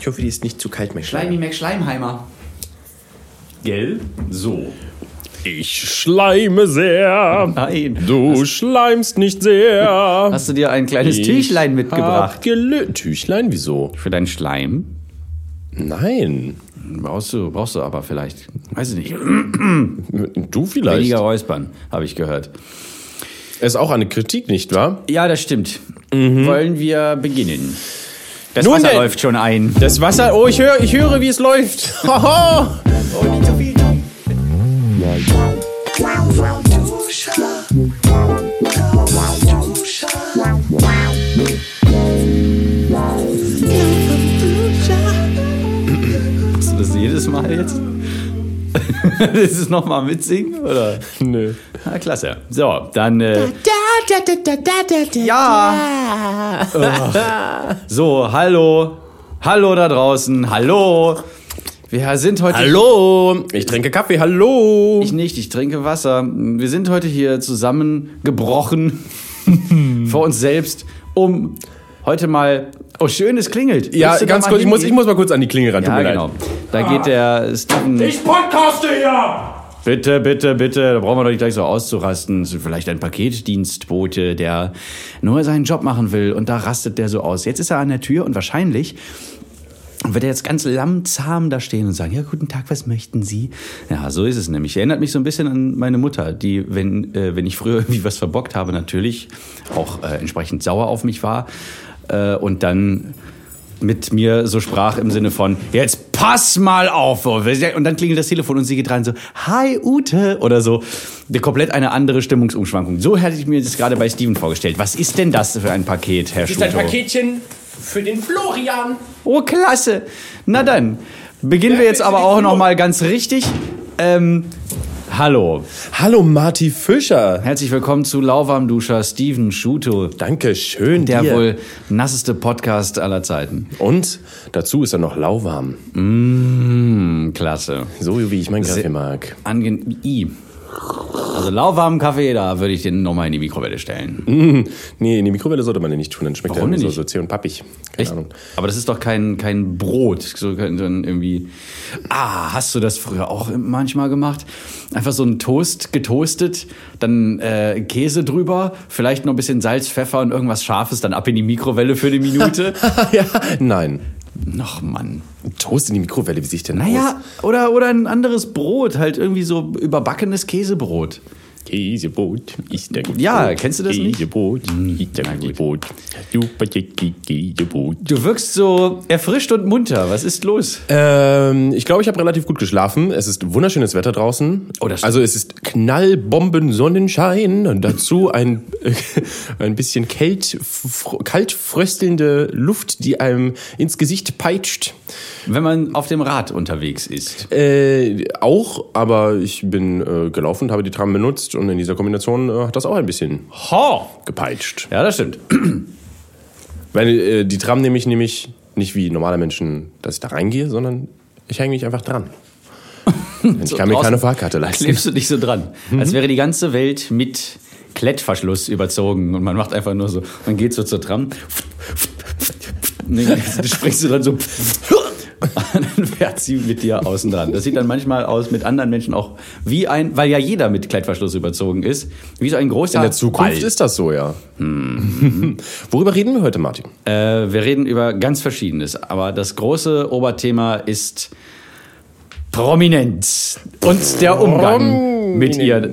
Ich hoffe, die ist nicht zu kalt, mein Schleimi Mac Schleimheimer. Gell? So. Ich schleime sehr. Nein. Du schleimst nicht sehr. Hast du dir ein kleines Ich Tüchlein mitgebracht? gelö- Tüchlein? Wieso? Für deinen Schleim? Nein. Brauchst du, brauchst du aber vielleicht. Weiß ich nicht. Du vielleicht. Weniger räuspern, habe ich gehört. Ist auch eine Kritik, nicht wahr? Ja, das stimmt. Wollen wir beginnen? Das Nun Wasser denn. läuft schon ein. Das Wasser, oh, ich höre, ich höre, wie es läuft. Haha. Oh, nicht so viel. Machst du das jedes Mal jetzt? Das ist nochmal mitsingen, oder? Nö. Na, klasse. So, dann. Äh, ja! so, hallo. Hallo da draußen. Hallo. Wir sind heute. Hallo. Ich trinke Kaffee. Hallo. Ich nicht, ich trinke Wasser. Wir sind heute hier zusammengebrochen vor uns selbst, um heute mal. Oh, schön, es klingelt. ja, ganz kurz. Ich muss, ich muss mal kurz an die Klingel ran. Tut Ja, mir leid. genau. Da geht der Steven. Ich podcaste hier! Bitte, bitte, bitte, da brauchen wir doch nicht gleich so auszurasten. So Vielleicht ein Paketdienstbote, der nur seinen Job machen will und da rastet der so aus. Jetzt ist er an der Tür und wahrscheinlich wird er jetzt ganz lammzahm da stehen und sagen, ja, guten Tag, was möchten Sie? Ja, so ist es nämlich. Erinnert mich so ein bisschen an meine Mutter, die, wenn, äh, wenn ich früher irgendwie was verbockt habe, natürlich auch äh, entsprechend sauer auf mich war äh, und dann mit mir so sprach im Sinne von, jetzt pass mal auf. Und dann klingelt das Telefon und sie geht rein so, hi Ute oder so. Eine komplett eine andere Stimmungsumschwankung. So hätte ich mir das gerade bei Steven vorgestellt. Was ist denn das für ein Paket, Herr Das ist ein? Paketchen für den Florian. Oh, klasse. Na dann, beginnen wir jetzt aber auch noch mal ganz richtig. Ähm, hallo. Hallo, Marty Fischer. Herzlich willkommen zu Lauwarmduscher Steven Schuto. Danke schön Der dir. wohl nasseste Podcast aller Zeiten. Und dazu ist er noch lauwarm. Hm, klasse. So wie ich meinen Kaffee mag. Angen I. Also lauwarmen Kaffee, da würde ich den nochmal in die Mikrowelle stellen. Mm, nee, in die Mikrowelle sollte man den nicht tun. Dann schmeckt Warum er so, nicht? so zäh und pappig. Keine Echt? Ahnung. Aber das ist doch kein, kein Brot. So dann irgendwie. Ah, hast du das früher auch manchmal gemacht? Einfach so ein Toast getoastet, dann äh, Käse drüber, vielleicht noch ein bisschen Salz, Pfeffer und irgendwas Scharfes, dann ab in die Mikrowelle für eine Minute. ja, nein. Noch Mann. Toast in die Mikrowelle, wie sehe ich denn Naja, oder, oder ein anderes Brot, halt irgendwie so überbackenes Käsebrot. Käsebrot ist der gute Ja, kennst du das nicht? Käsebrot ist der na gute gut. Brot. Super Käsebrot. Du wirkst so erfrischt und munter. Was ist los? Ähm, ich glaube, ich habe relativ gut geschlafen. Es ist wunderschönes Wetter draußen. Oh, das stimmt. also es ist Knallbomben Sonnenschein und dazu ein, ein bisschen kalt, fr- kalt fröstelnde Luft, die einem ins Gesicht peitscht. Wenn man auf dem Rad unterwegs ist. Äh, auch, aber ich bin äh, gelaufen und habe die Tram benutzt und in dieser Kombination äh, hat das auch ein bisschen Ho! gepeitscht. Ja, das stimmt. Weil äh, die Tram nehme ich nämlich nicht wie normale Menschen, dass ich da reingehe, sondern ich hänge mich einfach dran. ich kann mir keine Fahrkarte leisten. Klebst du dich so dran. Als wäre die ganze Welt mit Klettverschluss überzogen und man macht einfach nur so, man geht so zur Tram. Springst du dann so. Dann fährt sie mit dir außen dran. Das sieht dann manchmal aus mit anderen Menschen auch wie ein, weil ja jeder mit Klettverschluss überzogen ist, wie so ein großer In der Zukunft Ball. ist das so, ja. Worüber reden wir heute, Martin? Äh, wir reden über ganz Verschiedenes, aber das große Oberthema ist Prominenz und der Umgang mit ihr.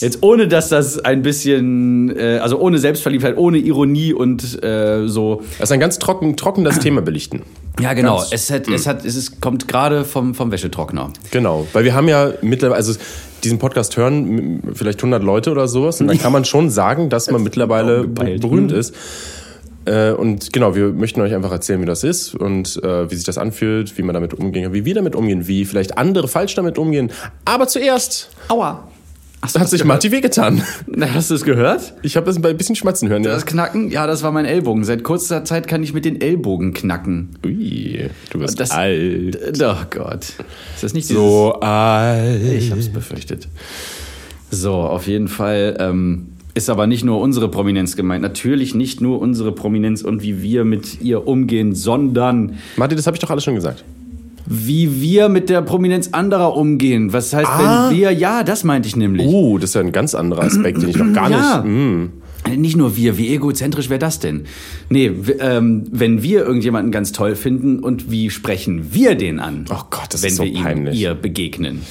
Jetzt ohne, dass das ein bisschen, äh, also ohne Selbstverliebtheit, ohne Ironie und äh, so. Das ist ein ganz trocken, trocken das Thema belichten. Ja, genau. Ganz- Es, hat, es, hat, es ist, kommt gerade vom, vom Wäschetrockner. Genau, weil wir haben ja mittlerweile, also diesen Podcast hören vielleicht 100 Leute oder sowas und dann kann man schon sagen, dass man mittlerweile berühmt ist. Äh, Und genau, wir möchten euch einfach erzählen, wie das ist und äh, wie sich das anfühlt, wie man damit umgehen kann, wie wir damit umgehen, wie vielleicht andere falsch damit umgehen. Aber zuerst Aua. Hast du hat sich? Marty wehgetan. Na, Hast du es gehört? Ich habe das ein bisschen schmatzen hören. Ja. Das Knacken? Ja, das war mein Ellbogen. Seit kurzer Zeit kann ich mit den Ellbogen knacken. Ui, du wirst Das, alt. Oh Gott. Ist das nicht. So alt. Ich habe es befürchtet. So, auf jeden Fall. Ähm, ist aber nicht nur unsere Prominenz gemeint. Natürlich nicht nur unsere Prominenz und wie wir mit ihr umgehen, sondern Martin, das habe ich doch alles schon gesagt. wie wir mit der Prominenz anderer umgehen. Was heißt, Ah. wenn wir, ja, das meinte ich nämlich. Oh, das ist ja ein ganz anderer Aspekt, den ich noch gar Ja. nicht. Mm. Nicht nur wir, wie egozentrisch wäre das denn? Nee, ähm, wenn wir irgendjemanden ganz toll finden und wie sprechen wir den an? Oh Gott, das wenn ist so wir ihm, ihr begegnen.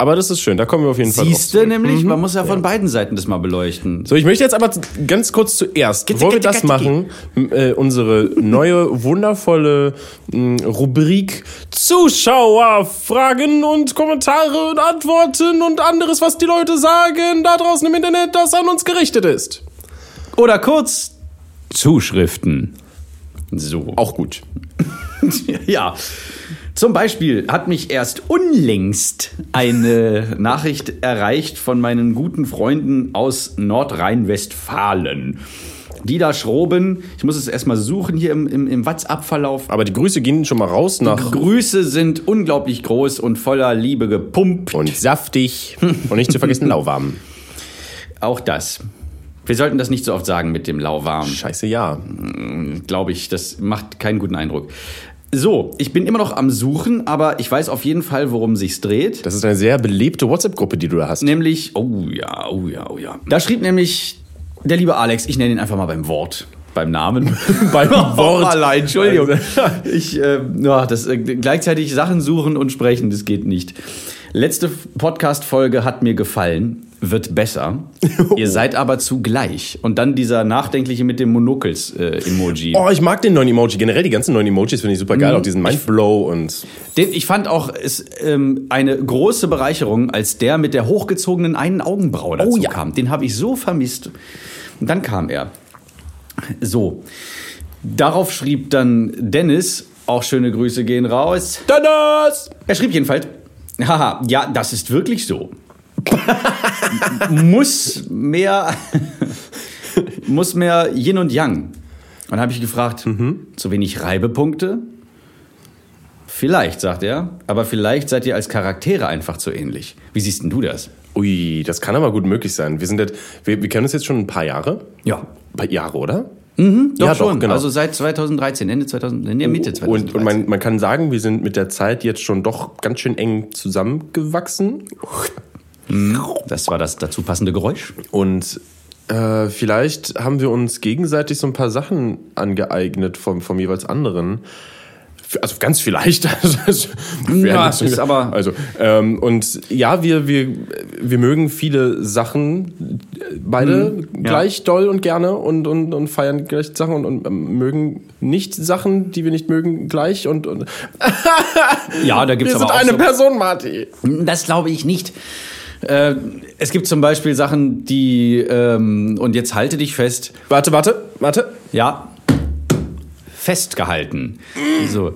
Aber das ist schön, da kommen wir auf jeden Fall Siehste zurück. nämlich, man muss ja von beiden Seiten das mal beleuchten. So, ich möchte jetzt aber ganz kurz zuerst, bevor wir das machen, äh, unsere neue, wundervolle mh, Rubrik Zuschauerfragen und Kommentare und Antworten und anderes, was die Leute sagen, da draußen im Internet, das an uns gerichtet ist. Oder kurz Zuschriften. So. Auch gut. Ja. Zum Beispiel hat mich erst unlängst eine Nachricht erreicht von meinen guten Freunden aus Nordrhein-Westfalen. Die da schroben, ich muss es erstmal suchen hier im, im, im WhatsApp-Verlauf. Aber die Grüße gehen schon mal raus nach Grüße sind unglaublich groß und voller Liebe gepumpt. und saftig und nicht zu vergessen lauwarm. Auch das. Wir sollten das nicht so oft sagen mit dem Lauwarm. Scheiße, ja. glaube ich. Das macht keinen guten Eindruck. So, ich bin immer noch am Suchen, aber ich weiß auf jeden Fall, worum sich's dreht. Das ist eine sehr belebte WhatsApp-Gruppe, die du da hast. Nämlich, oh ja, oh ja, oh ja. Da schrieb nämlich der liebe Alex, ich nenne ihn einfach mal beim Wort. Beim Namen. Beim Wort. allein, Entschuldigung. Ich, äh, ja, das, äh, gleichzeitig Sachen suchen und sprechen, das geht nicht. Letzte Podcast-Folge hat mir gefallen, wird besser. Ihr seid aber zugleich. Und dann dieser nachdenkliche mit dem Monokels-Emoji. Oh, ich mag den neuen Emoji. Generell die ganzen neuen Emojis finde ich super geil. Auch diesen Mindblow und Den, ich fand auch es ähm, eine große Bereicherung, als der mit der hochgezogenen einen Augenbraue dazu Oh ja. kam. Den habe ich so vermisst. Und dann kam er. So. Darauf schrieb dann Dennis, auch schöne Grüße gehen raus. Dennis! Er schrieb jedenfalls, haha, ja, das ist wirklich so. Muss mehr, muss mehr Yin und Yang. Und dann habe ich gefragt, zu wenig Reibepunkte? Vielleicht, sagt er, aber vielleicht seid ihr als Charaktere einfach zu ähnlich. Wie siehst denn du das? Ui, das kann aber gut möglich sein. Wir sind jetzt, wir, wir kennen uns jetzt schon ein paar Jahre. Ja, Ein paar Jahre, oder? doch Ja, doch, schon. genau. Also seit 2013, Ende 2000, in der Mitte 2013. Und, und man, man kann sagen, wir sind mit der Zeit jetzt schon doch ganz schön eng zusammengewachsen. Das war das dazu passende Geräusch. Und äh, vielleicht haben wir uns gegenseitig so ein paar Sachen angeeignet vom, vom jeweils anderen. Also ganz vielleicht. Also, wir Ja, ist aber- Also, ähm, und ja, wir, wir, wir mögen viele Sachen äh, beide Mhm, gleich doll und gerne und, und, und feiern gleich Sachen und, und ähm, mögen nicht Sachen, die wir nicht mögen, gleich und, und Ja, da gibt's wir aber sind auch eine so Person, Marty. Das glaube ich nicht. Äh, es gibt zum Beispiel Sachen, die, ähm, und jetzt halte dich fest, Warte, warte, warte. ja, festgehalten. So.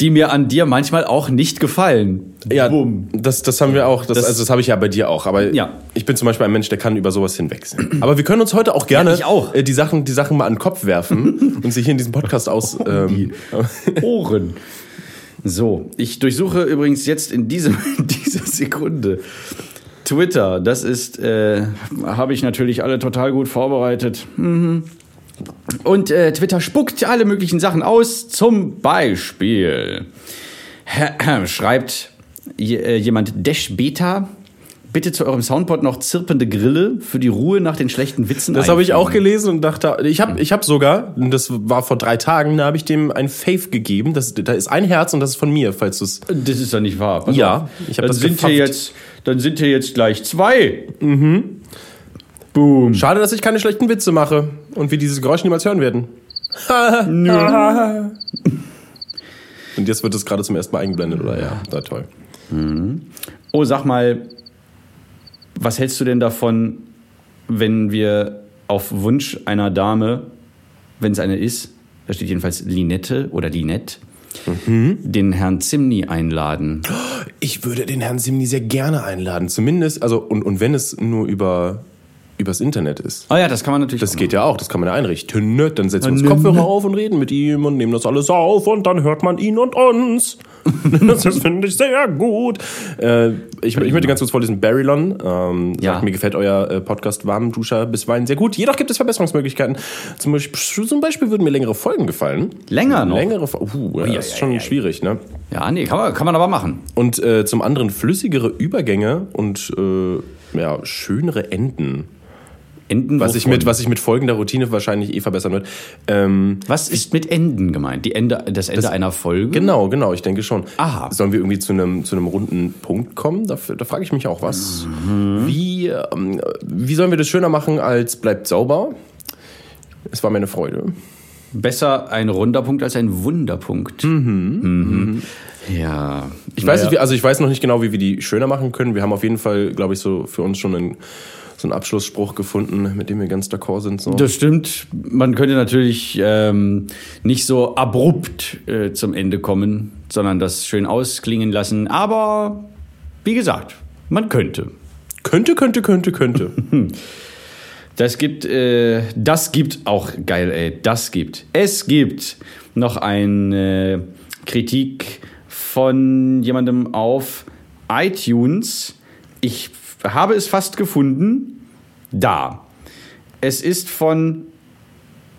Die mir an dir manchmal auch nicht gefallen. Ja, Bumm. das, das haben wir auch. Das, Das- also das habe ich ja bei dir auch. Aber Ja. ich bin zum Beispiel ein Mensch, der kann über sowas hinwegsehen. Aber wir können uns heute auch gerne Ja, auch. äh, die, Sachen, die Sachen mal an den Kopf werfen und sich hier in diesem Podcast aus. Ähm, Ohren. So, ich durchsuche übrigens jetzt in, diesem, dieser Sekunde Twitter. Das ist, äh, habe ich natürlich alle total gut vorbereitet. Mhm. Und äh, Twitter spuckt alle möglichen Sachen aus. Zum Beispiel schreibt äh, jemand Dash Beta. Bitte zu eurem Soundboard noch zirpende Grille für die Ruhe nach den schlechten Witzen. das habe ich auch gelesen und dachte, ich habe ich hab sogar, und das war vor drei Tagen, da habe ich dem ein Fave gegeben. Das, da ist ein Herz und das ist von mir, falls du es. Das ist doch nicht wahr. Pass Ja, auf. ich hab dann das sind hier jetzt, Dann sind hier jetzt gleich zwei. Mhm. Boom. Schade, dass ich keine schlechten Witze mache und wir dieses Geräusch niemals hören werden. und jetzt wird es gerade zum ersten Mal eingeblendet, oder? Ja, na toll. Oh, sag mal, was hältst du denn davon, wenn wir auf Wunsch einer Dame, wenn es eine ist, da steht jedenfalls Linette oder Linette, den Herrn Zimni einladen? Ich würde den Herrn Simni sehr gerne einladen. Zumindest, also, und, und wenn es nur über übers Internet ist. Oh ja, das kann man natürlich. Das geht ja auch, das kann man ja einrichten. Dann setzen wir uns Kopfhörer auf und reden mit ihm und nehmen das alles auf und dann hört man ihn und uns. das finde ich sehr gut. Äh, ich, ich möchte ganz kurz vorlesen, Barrylon. Ähm, Ja. sagt, mir gefällt euer äh, Podcast Warmduscher bisweilen sehr gut. Jedoch gibt es Verbesserungsmöglichkeiten. Zum Beispiel, zum Beispiel würden mir längere Folgen gefallen. Länger noch? Längere Folgen. Uh, ja, das ist schon schwierig, ne? Ja, nee, kann man, kann man aber machen. Und äh, zum anderen flüssigere Übergänge und äh, ja, schönere Enden. Enden Was ich, mit, was ich mit folgender Routine wahrscheinlich eh verbessern wird. Ähm, Was ist mit Enden gemeint? Die Ende, das Ende einer Folge? genau, genau, ich denke schon. Aha. Sollen wir irgendwie zu einem, zu einem runden Punkt kommen? Da, da frage ich mich auch was. Mhm. Wie, ähm, wie sollen wir das schöner machen als bleibt sauber? Es war mir eine Freude. Besser ein runder Punkt als ein Wunderpunkt. Mhm. Ja. Ich weiß nicht, wie, also ich weiß noch nicht genau, wie wir die schöner machen können. Wir haben auf jeden Fall, glaube ich, so für uns schon einen, so einen Abschlussspruch gefunden, mit dem wir ganz d'accord sind. So. Das stimmt. Man könnte natürlich ähm, nicht so abrupt äh, zum Ende kommen, sondern das schön ausklingen lassen. Aber wie gesagt, man könnte. Könnte, könnte, könnte, könnte. Das gibt, äh, das gibt auch geil, ey. Das gibt. Es gibt noch eine Kritik von jemandem auf iTunes. Ich habe es fast gefunden. Da. Es ist von.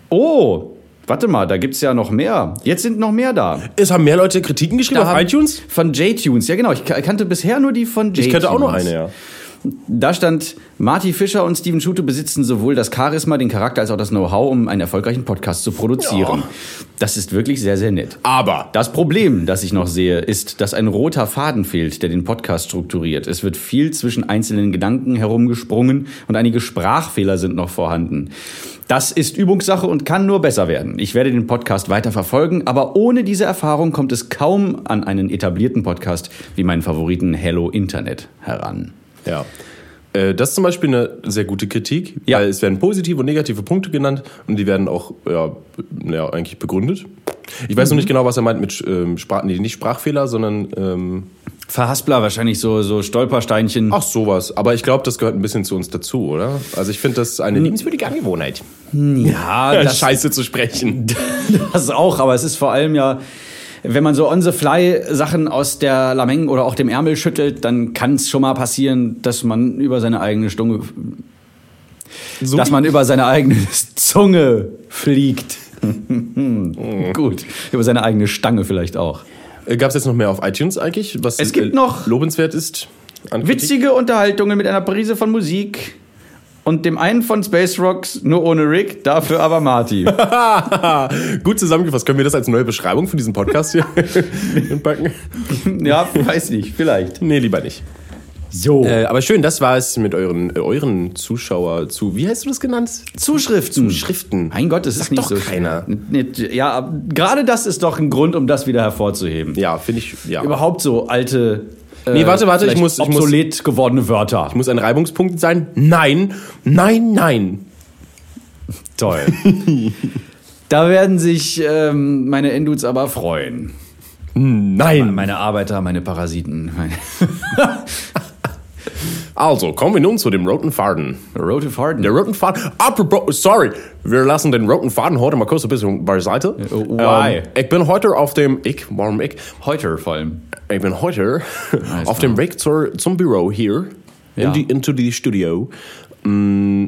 Oh, warte mal, da gibt's ja noch mehr. Jetzt sind noch mehr da. es haben mehr Leute Kritiken geschrieben Da auf iTunes? Von JTunes. Ja, genau. Ich ka- kannte bisher nur die von JTunes. Ich kannte auch noch eine, ja. Da stand, Marty Fischer und Steven Schute besitzen sowohl das Charisma, den Charakter als auch das Know-how, um einen erfolgreichen Podcast zu produzieren. Ja. Das ist wirklich sehr, sehr nett. Aber Das Problem, das ich noch sehe, ist, dass ein roter Faden fehlt, der den Podcast strukturiert. Es wird viel zwischen einzelnen Gedanken herumgesprungen und einige Sprachfehler sind noch vorhanden. Das ist Übungssache und kann nur besser werden. Ich werde den Podcast weiter verfolgen, aber ohne diese Erfahrung kommt es kaum an einen etablierten Podcast wie meinen Favoriten Hello Internet heran. Ja. Äh, Das ist zum Beispiel eine sehr gute Kritik, Ja. weil es werden positive und negative Punkte genannt und die werden auch ja, ja, eigentlich begründet. Ich weiß noch nicht genau, was er meint mit ähm, Sprach, nee, nicht Sprachfehler, sondern ähm, Verhaspler, wahrscheinlich so, so Stolpersteinchen. ach sowas. Aber ich glaube, das gehört ein bisschen zu uns dazu, oder? Also ich finde das eine liebenswürdige Angewohnheit, ja, das, Scheiße zu sprechen. das auch, aber es ist vor allem ja, wenn man so on the fly Sachen aus der Lameng oder auch dem Ärmel schüttelt, dann kann es schon mal passieren, dass man über seine eigene Stunge, So dass man über seine eigene Zunge fliegt. Gut, über seine eigene Stange vielleicht auch. Gab es jetzt noch mehr auf iTunes eigentlich, was Es gibt äh, noch lobenswert ist? Witzige Unterhaltungen mit einer Prise von Musik und dem einen von Space Rocks, nur ohne Rick, dafür aber Marty. Gut zusammengefasst. Können wir das als neue Beschreibung für diesen Podcast hier packen? ja, weiß nicht, vielleicht. Nee, lieber nicht. So. Äh, aber schön, das war es mit euren, äh, euren Zuschauer zu. Wie hast du das genannt? Zuschriften. Zuschriften. Mein Gott, das ist Sagt nicht doch so keiner. Ja, gerade das ist doch ein Grund, um das wieder hervorzuheben. Ja, finde ich. Ja. Überhaupt so alte. Äh, Nee, warte, warte, ich muss- ich muss- obsolet gewordene Wörter. Muss ein Reibungspunkt sein? Nein, nein, nein. Toll. da werden sich ähm, meine Endudes aber freuen. Nein. Meine Arbeiter, meine Parasiten. Meine Also, kommen wir nun zu dem roten Faden. Rote Farden. Der roten Faden. Apropos, sorry, wir lassen den roten Faden heute mal kurz ein bisschen beiseite. why? Ähm, ich bin heute auf dem, ich, warum ich? Heute vor allem. Ich bin heute auf klar. dem Weg zur, zum Büro hier, Ja. in die, into the Studio. Mm,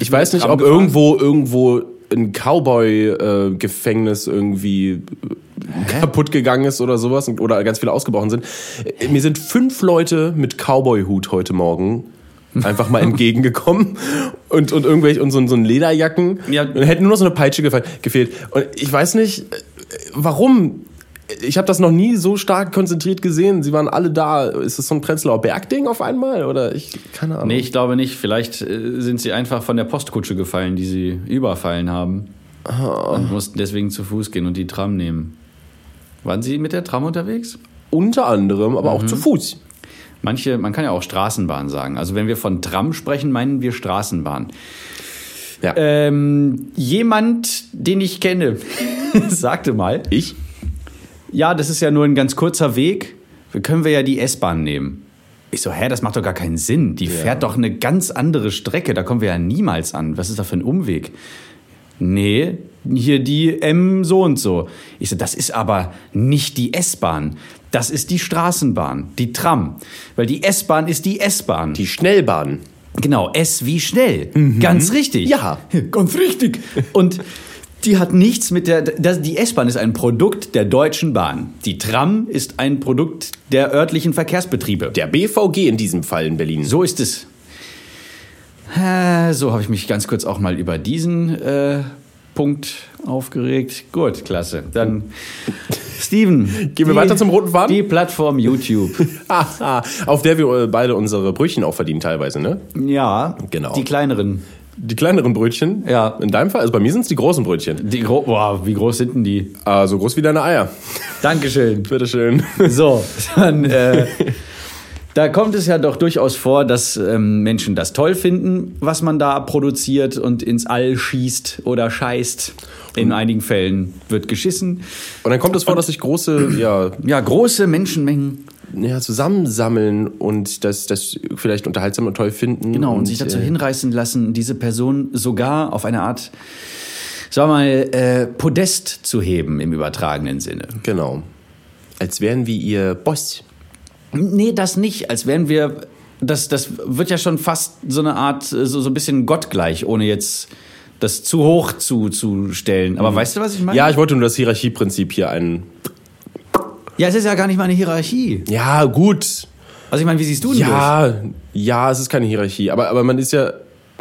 Ich weiß nicht, ob irgendwo, irgendwo ein Cowboy-Gefängnis irgendwie äh, kaputt gegangen ist oder sowas oder ganz viele ausgebrochen sind. Äh, Mir sind fünf Leute mit Cowboy-Hut heute Morgen einfach mal entgegengekommen und, und irgendwelche und so, so ein Lederjacken Ja. und hätten nur noch so eine Peitsche gefe- gefehlt. Und ich weiß nicht, äh, warum. Ich habe das noch nie so stark konzentriert gesehen. Sie waren alle da. Ist das so ein Prenzlauer Berg-Ding auf einmal? Oder ich, keine Ahnung. Nee, ich glaube nicht. Vielleicht äh, sind sie einfach von der Postkutsche gefallen, die sie überfallen haben. Und mussten deswegen zu Fuß gehen und die Tram nehmen. Waren sie mit der Tram unterwegs? Unter anderem, aber Mhm. auch zu Fuß. Manche, man kann ja auch Straßenbahn sagen. Also wenn wir von Tram sprechen, meinen wir Straßenbahn. Ja. Ähm, jemand, den ich kenne, sagte mal, ich? Ja, das ist ja nur ein ganz kurzer Weg. Wir können wir ja die S-Bahn nehmen. Ich so, hä, das macht doch gar keinen Sinn. Die fährt doch eine ganz andere Strecke. Da kommen wir ja niemals an. Was ist da für ein Umweg? Nee, hier die M so und so. Ich so, das ist aber nicht die S-Bahn. Das ist die Straßenbahn, die Tram. Weil die S-Bahn ist die S-Bahn. Die Schnellbahn. Genau, S wie schnell. Ganz richtig. Ja. ganz richtig. Und die hat nichts mit der. Das, die S-Bahn ist ein Produkt der Deutschen Bahn. Die Tram ist ein Produkt der örtlichen Verkehrsbetriebe. Der BVG in diesem Fall in Berlin. So ist es. Äh, So habe ich mich ganz kurz auch mal über diesen äh, Punkt aufgeregt. Gut, klasse. Dann, Steven. Gehen wir weiter zum roten Faden? Die Plattform YouTube. Auf der wir äh, beide unsere Brötchen auch verdienen teilweise, ne? Ja, Genau. Die kleineren. Die kleineren Brötchen. Ja. In deinem Fall, also bei mir sind es die großen Brötchen. Die gro Boah, wie groß sind denn die? Ah, so groß wie deine Eier. Dankeschön. Bitteschön. So, dann, äh, da kommt es ja doch durchaus vor, dass ähm, Menschen das toll finden, was man da produziert und ins All schießt oder scheißt. In einigen Fällen wird geschissen. Und dann kommt es vor, dass sich große, ja, Ja, große Menschenmengen. Ja, zusammensammeln und das, das vielleicht unterhaltsam und toll finden. Genau, und, sich dazu äh, hinreißen lassen, diese Person sogar auf eine Art, sagen wir mal, äh, Podest zu heben im übertragenen Sinne. Genau. Als wären wir ihr Boss. Nee, das nicht. Als wären wir. Das, das wird ja schon fast so eine Art, äh, so, so ein bisschen gottgleich, ohne jetzt das zu hoch zu, zu stellen. Aber weißt du, was ich meine? Ja, ich wollte nur das Hierarchieprinzip hier ein. Ja, es ist ja gar nicht mal eine Hierarchie. Ja, gut. Also ich meine, wie siehst du denn das? Ja, ja, es ist keine Hierarchie. Aber, aber man ist ja,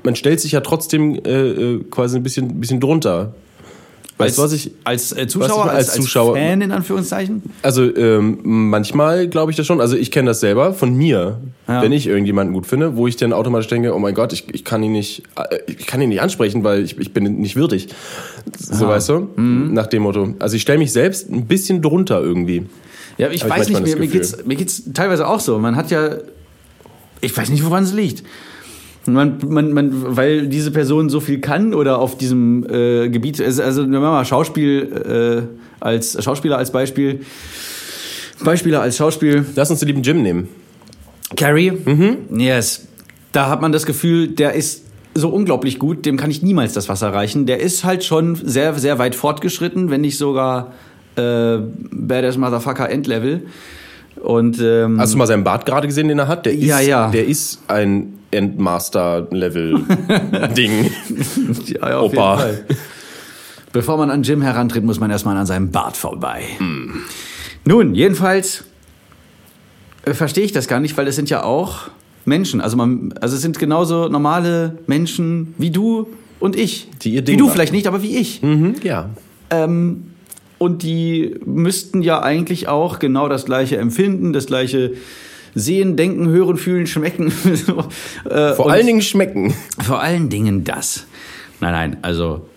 man stellt sich ja trotzdem äh, äh, quasi ein bisschen, ein bisschen drunter. Weißt du, was ich. als äh, was Zuschauer, ich- als, als Zuschauer- als Fan in Anführungszeichen? Also ähm, manchmal glaube ich das schon. Also ich kenne das selber von mir, Ja. wenn ich irgendjemanden gut finde, wo ich dann automatisch denke, oh mein Gott, ich, ich kann ihn nicht, äh, ich kann ihn nicht ansprechen, weil ich, ich bin nicht würdig. So weißt du, Mhm. nach dem Motto. Also ich stelle mich selbst ein bisschen drunter irgendwie. Ja, ich Hab ich weiß nicht, mir, mir, Gefühl. geht's, mir geht's teilweise auch so. Man hat ja, ich weiß nicht, woran es liegt. Man, man, man, weil diese Person so viel kann oder auf diesem äh, Gebiet, also, also nehmen wir mal Schauspiel äh, als Schauspieler als Beispiel. Beispiele als Schauspiel. Lass uns den lieben Jim nehmen. Carrie, yes. Da hat man das Gefühl, der ist so unglaublich gut, dem kann ich niemals das Wasser reichen. Der ist halt schon sehr, sehr weit fortgeschritten, wenn nicht sogar äh, Badass Motherfucker Endlevel. Und ähm, Hast du mal seinen Bart gerade gesehen, den er hat? Der ist, Ja, ja. Der ist ein Endmaster-Level-Ding. ja, ja, Opa. Bevor man an Jim herantritt, muss man erstmal an seinem Bart vorbei. Nun, jedenfalls äh, verstehe ich das gar nicht, weil es sind ja auch Menschen. Also, man, also es sind genauso normale Menschen wie du und ich. Die ihr Ding wie du machen. vielleicht nicht, aber wie ich. mhm, ja. Ähm, und die müssten ja eigentlich auch genau das gleiche empfinden, das gleiche sehen, denken, hören, fühlen, schmecken. Äh, Vor allen Dingen schmecken. vor allen Dingen das. Nein, nein, also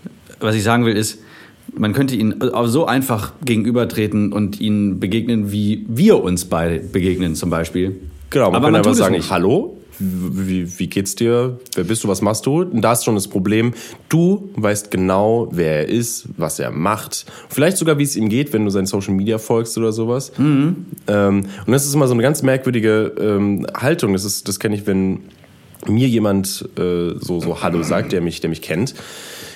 was ich sagen will ist, man könnte ihnen auch so einfach gegenübertreten und ihnen begegnen, wie wir uns beide begegnen zum Beispiel. Genau, man Aber kann man einfach sagen, nicht. hallo, wie, wie geht's dir? Wer bist du? Was machst du? Und da ist schon das Problem. Du weißt genau, wer er ist, was er macht. Vielleicht sogar, wie es ihm geht, wenn du seinen Social Media folgst oder sowas. Mhm. Ähm, und das ist immer so eine ganz merkwürdige ähm, Haltung. Das, ist, das kenne ich, wenn mir jemand äh, so, so Hallo sagt, der mich, der mich kennt.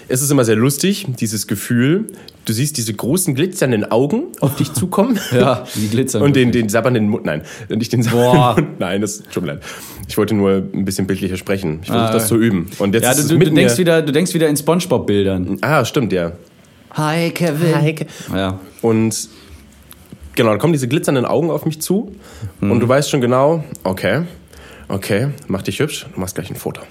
Es ist immer sehr lustig, dieses Gefühl. Du siehst diese großen glitzernden Augen auf dich zukommen. Ja, die glitzern Und den, den sabbernden Mund. Nein, nicht den Boah. sabbernden Mund. Nein, das tut mir leid. Ich wollte nur ein bisschen bildlicher sprechen. Ich versuche Ah, das zu üben. Und jetzt Ja, du, du, denkst wieder, du denkst wieder in Spongebob-Bildern. Ah, stimmt, ja. Hi, Kevin. Ja. Und genau, da kommen diese glitzernden Augen auf mich zu. Mhm. Und du weißt schon genau, okay, okay, mach dich hübsch, du machst gleich ein Foto.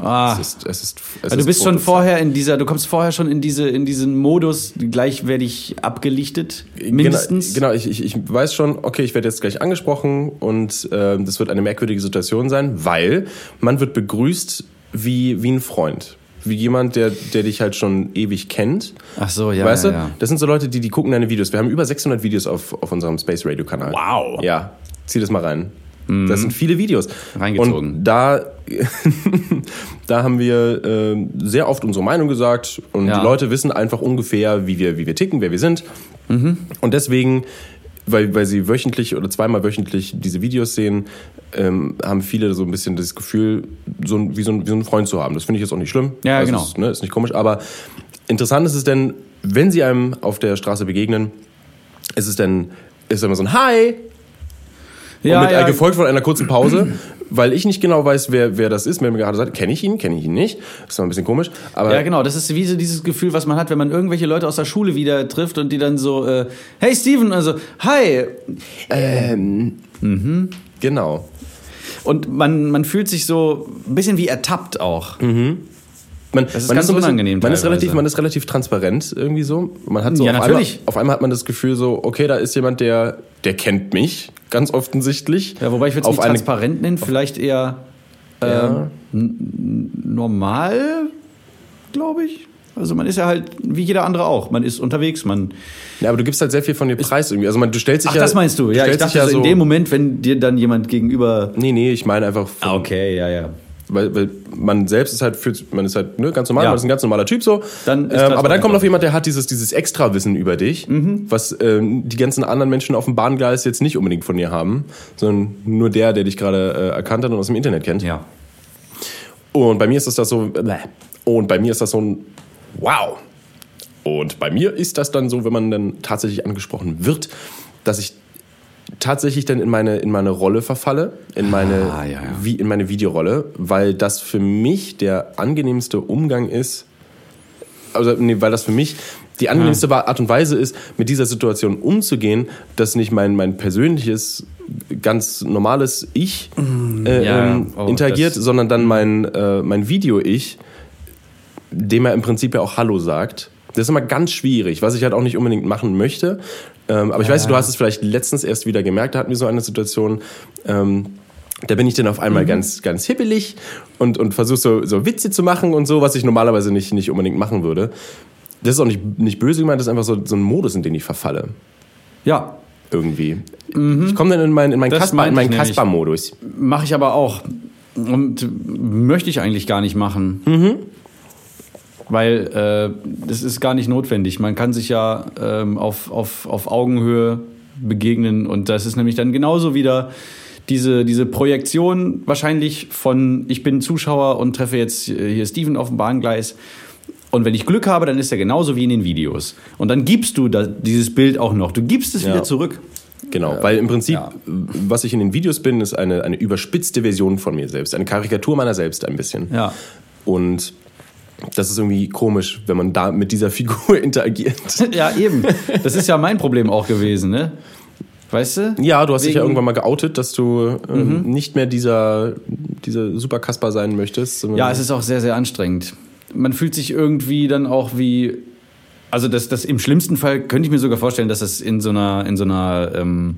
Ah. Es ist, es ist, es Also du bist schon vorher in dieser, du kommst vorher schon in diese, in diesen Modus, gleich werde ich abgelichtet, mindestens. Genau, genau ich, ich, ich weiß schon, okay, ich werde jetzt gleich angesprochen und äh, das wird eine merkwürdige Situation sein, weil man wird begrüßt wie, wie ein Freund. Wie jemand, der, der dich halt schon ewig kennt. Ach so, ja, Weißt ja, du? ja. Das sind so Leute, die, die gucken deine Videos. Wir haben über 600 Videos auf, auf unserem Space Radio Kanal. Wow. Ja, zieh das mal rein. Das sind viele Videos. Reingezogen. Und da, da haben wir äh, sehr oft unsere Meinung gesagt und Ja. die Leute wissen einfach ungefähr, wie wir, wie wir ticken, wer wir sind. Mhm. Und deswegen, weil, weil sie wöchentlich oder zweimal wöchentlich diese Videos sehen, ähm, haben viele so ein bisschen das Gefühl, so ein, wie, so ein, wie so einen Freund zu haben. Das finde ich jetzt auch nicht schlimm. Ja, also genau. Ist, ne, ist nicht komisch, aber interessant ist es denn, wenn sie einem auf der Straße begegnen, ist es denn, ist immer so ein Hi, Ja, mit, ja. äh, gefolgt von einer kurzen Pause, weil ich nicht genau weiß, wer, wer das ist. Mir gerade sagt, kenne ich ihn, kenne ich ihn nicht. ist zwar ein bisschen komisch, aber Ja, genau. Das ist wie so dieses Gefühl, was man hat, wenn man irgendwelche Leute aus der Schule wieder trifft und die dann so, äh, hey Steven, also, hi. genau. Und man, man fühlt sich so ein bisschen wie ertappt auch. Man, ist man ganz so ein bisschen- unangenehm Man ist, relativ, man ist relativ transparent irgendwie so. Man hat so Ja, auf, natürlich. Einmal, auf einmal hat man das Gefühl so, okay, da ist jemand, der, der kennt mich, ganz offensichtlich. Ja, wobei ich würde es nicht eine, transparent nennen, vielleicht eher ja, normal, glaube ich. Also man ist ja halt wie jeder andere auch. Man ist unterwegs, man. ja, aber du gibst halt sehr viel von dir preis irgendwie. Also man, du stellst dich Ach, ja. das meinst du? Ja, ich dachte ja so so. in dem Moment, wenn dir dann jemand gegenüber. Nee, nee, ich meine einfach. Von, Ah, okay, ja, ja. Weil, weil man selbst ist halt, fühlt, man ist halt ne, ganz normal, Ja. man ist ein ganz normaler Typ so. Dann ähm, aber dann kommt noch jemand, der hat dieses, dieses Extrawissen über dich, Mhm. was ähm, die ganzen anderen Menschen auf dem Bahngleis jetzt nicht unbedingt von dir haben, sondern nur der, der dich gerade äh, erkannt hat und aus dem Internet kennt. Ja. Und bei mir ist das, das so, bäh. und bei mir ist das so ein Wow. Und bei mir ist das dann so, wenn man dann tatsächlich angesprochen wird, dass ich tatsächlich dann in meine, in meine Rolle verfalle, in meine, Ah, ja, ja. Wie, in meine Videorolle, weil das für mich der angenehmste Umgang ist, also nee, weil das für mich die angenehmste Art und Weise ist, mit dieser Situation umzugehen, dass nicht mein, mein persönliches, ganz normales Ich äh, Mm, ja, ähm, oh, interagiert, sondern dann mein, äh, mein Video-Ich, dem er im Prinzip ja auch Hallo sagt. Das ist immer ganz schwierig, was ich halt auch nicht unbedingt machen möchte. Ähm, aber ich weiß, du hast es vielleicht letztens erst wieder gemerkt, da hatten wir so eine Situation. Ähm, da bin ich dann auf einmal ganz, ganz hippelig und, und versuche so, so Witze zu machen und so, was ich normalerweise nicht, nicht unbedingt machen würde. Das ist auch nicht, nicht böse gemeint, das ist einfach so, so ein Modus, in den ich verfalle. Ja, Irgendwie. Ich komme dann in meinen in mein Kasper, in meinen. Kasper-Modus. mache ich aber auch. Und möchte ich eigentlich gar nicht machen. Mhm. Weil äh, das ist gar nicht notwendig. Man kann sich ja ähm, auf, auf, auf Augenhöhe begegnen und das ist nämlich dann genauso wieder diese, diese Projektion wahrscheinlich von ich bin Zuschauer und treffe jetzt hier Steven auf dem Bahngleis. Und wenn ich Glück habe, dann ist er genauso wie in den Videos. Und dann gibst du da, dieses Bild auch noch. Du gibst es Ja. wieder zurück. Genau, weil im Prinzip, ja. was ich in den Videos bin, ist eine, eine überspitzte Version von mir selbst. Eine Karikatur meiner selbst ein bisschen. Ja. Und das ist irgendwie komisch, wenn man da mit dieser Figur interagiert. Ja, eben. Das ist ja mein Problem auch gewesen, ne? Weißt du? Ja, du hast dich ja irgendwann mal geoutet, dass du ähm, nicht mehr dieser, dieser Super Kasper sein möchtest. Ja, es ist auch sehr, sehr anstrengend. Man fühlt sich irgendwie dann auch wie. Also, das, das im schlimmsten Fall könnte ich mir sogar vorstellen, dass es in so einer, in so einer ähm,